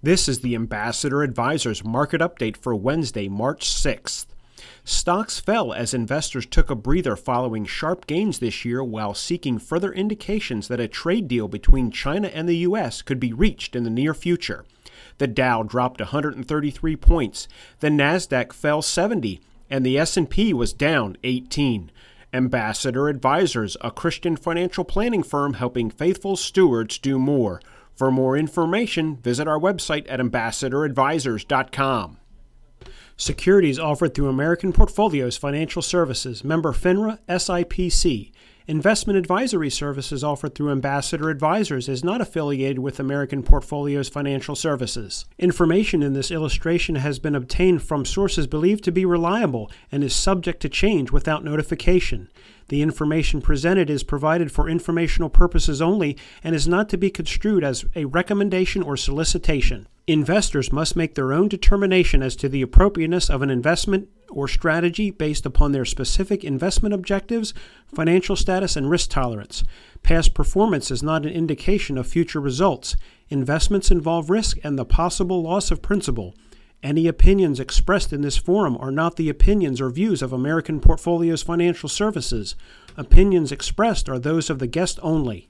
This is the Ambassador Advisors market update for Wednesday, March 6th. Stocks fell as investors took a breather following sharp gains this year while seeking further indications that a trade deal between China and the U.S. could be reached in the near future. The Dow dropped 133 points, the Nasdaq fell 70, and the S&P was down 18. Ambassador Advisors, a Christian financial planning firm helping faithful stewards do more. For more information, visit our website at ambassadoradvisors.com. Securities offered through American Portfolios Financial Services, member FINRA SIPC. Investment advisory services offered through Ambassador Advisors is not affiliated with American Portfolios Financial Services. Information in this illustration has been obtained from sources believed to be reliable and is subject to change without notification. The information presented is provided for informational purposes only and is not to be construed as a recommendation or solicitation. Investors must make their own determination as to the appropriateness of an investment or strategy based upon their specific investment objectives, financial status, and risk tolerance. Past performance is not an indication of future results. Investments involve risk and the possible loss of principal. Any opinions expressed in this forum are not the opinions or views of American Portfolios Financial Services. Opinions expressed are those of the guest only.